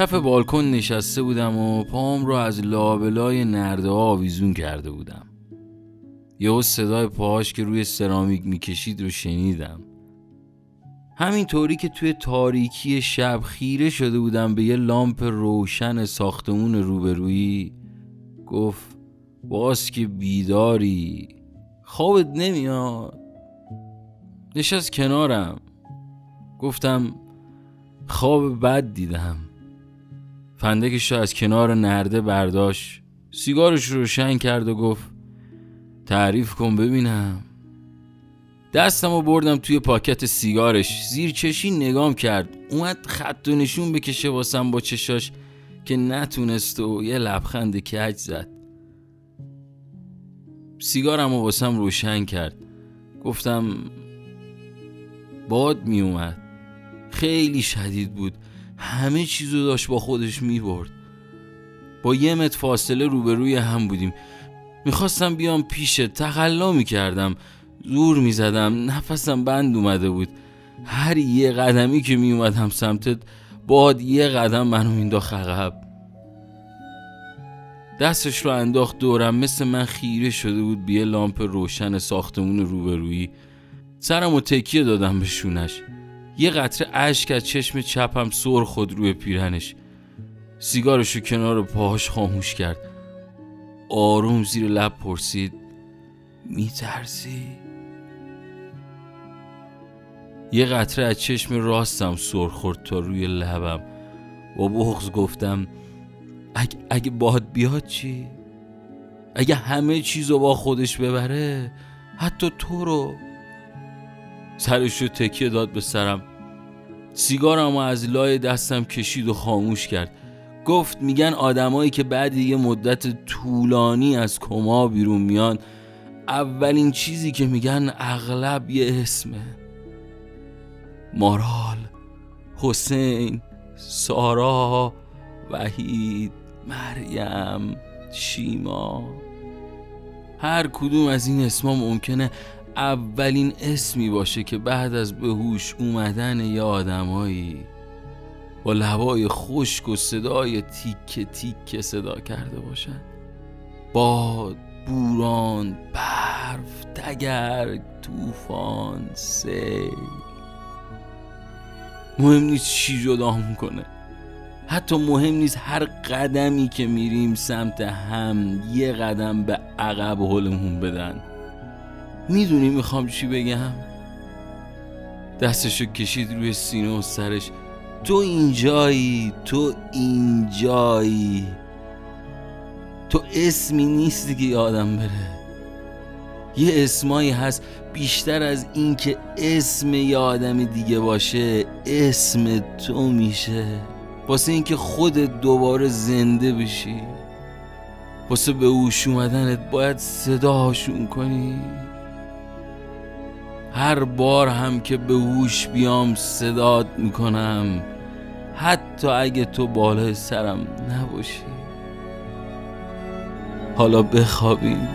کف بالکن نشسته بودم و پام رو از لابلای نرده آویزون کرده بودم. یهو صدای پاهاش که روی سرامیک می‌کشید رو شنیدم. همینطوری که توی تاریکی شب خیره شده بودم به یه لامپ روشن ساختمون روبرویی گفت باز که بیداری خوابت نمیاد. نشست کنارم. گفتم خواب بد دیدم. فندکش رو از کنار نرده برداشت سیگارش رو روشن کرد و گفت تعریف کن ببینم. دستم رو بردم توی پاکت سیگارش زیر چشی نگام کرد. اومد خط و نشون بکشه واسم با چشاش که نتونست و یه لبخند کج زد. سیگارم رو واسم روشن کرد. گفتم باد می اومد خیلی شدید بود. همه چیزو داشت با خودش می برد با یه متر فاصله روبروی هم بودیم. می‌خواستم بیام پیشه تقلا می‌کردم. زور می‌زدم. نفسم بند اومده بود. هر یه قدمی که میومدم سمتت باد یه قدم منو مینداخت عقب. دستش رو انداخت دورم. مثل من خیره شده بود. بیه لامپ روشن ساختمون روبرویی. سرم و تکیه دادم به شونش. یه قطره اشک از چشم چپم سر خود روی پیرنش سیگارش رو کنار پاهاش خاموش کرد. آروم زیر لب پرسید میترسی؟ یه قطره از چشم راستم سر خورد تا روی لبم. با بغز گفتم اگه, اگه باد بیاد چی؟ اگه همه چیزو با خودش ببره حتی تو رو. سرش رو تکیه داد به سرم. سیگارم از لای دستم کشید و خاموش کرد. گفت میگن آدمایی که بعد یه مدت طولانی از کما بیرون میان اولین چیزی که میگن اغلب یه اسمه. مارال حسین سارا وحید مریم شیما. هر کدوم از این اسما ممکنه اولین اسمی باشه که بعد از به هوش اومدن یه آدمایی با لبای خشک و صدای تیک تیک صدا کرده باشن. باد بوران برف تگرگ طوفان سیل. مهم نیست چی جدا کنه حتی مهم نیست هر قدمی که میریم سمت هم یه قدم به عقب حلمون بدن. می‌دونی می‌خوام چی بگم؟ دستشو کشید روی سینه و سرش. تو اینجایی تو اینجایی. تو اسمی نیستی که یادم بره. یه اسمایی هست بیشتر از اینکه اسم یه آدم دیگه باشه اسم تو میشه. واسه اینکه خودت دوباره زنده بشی. واسه به اوش اومدنت باید صداشون کنی. هر بار هم که به هوش بیام صدات می‌کنم حتی اگه تو بالای سرم نباشی. حالا بخوابیم.